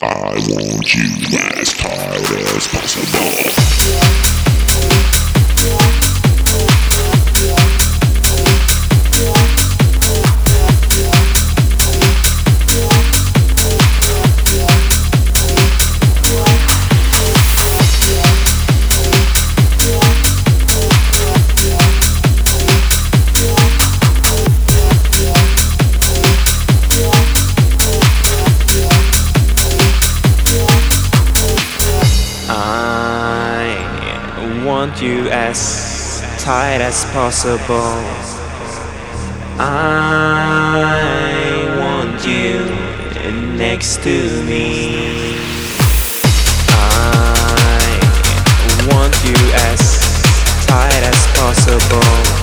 I want you as tight as possible. Want you as tight as possible. I want you next to me. I want you as tight as possible.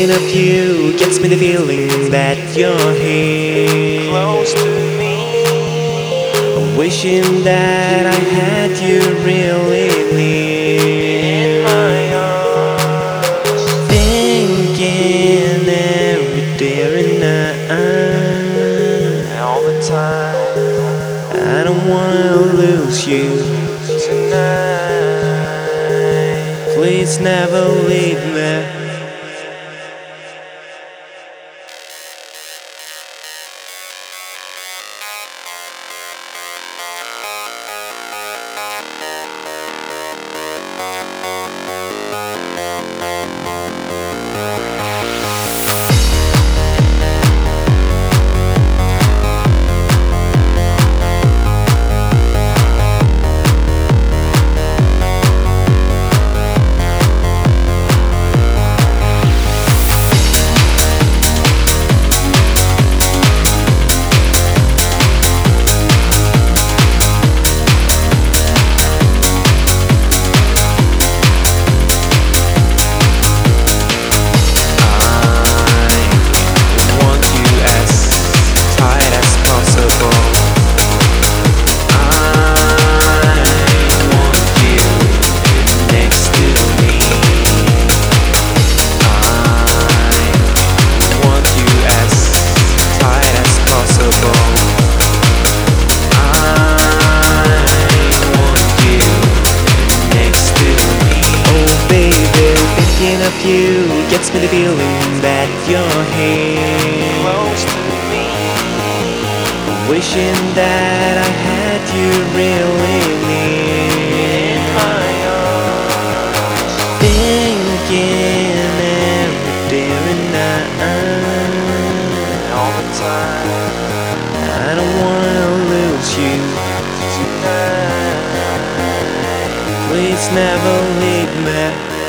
Thinking of you gets me the feeling that you're here close to me. Wishing that I had you really near in my arms. Thinking every day and night, all the time. I don't wanna lose you tonight. Please never leave me. You gets me the feeling that you're here close to me. Wishing that I had you really near in my arms. Thinking every day and night, all the time. I don't wanna lose you tonight. Please never leave me.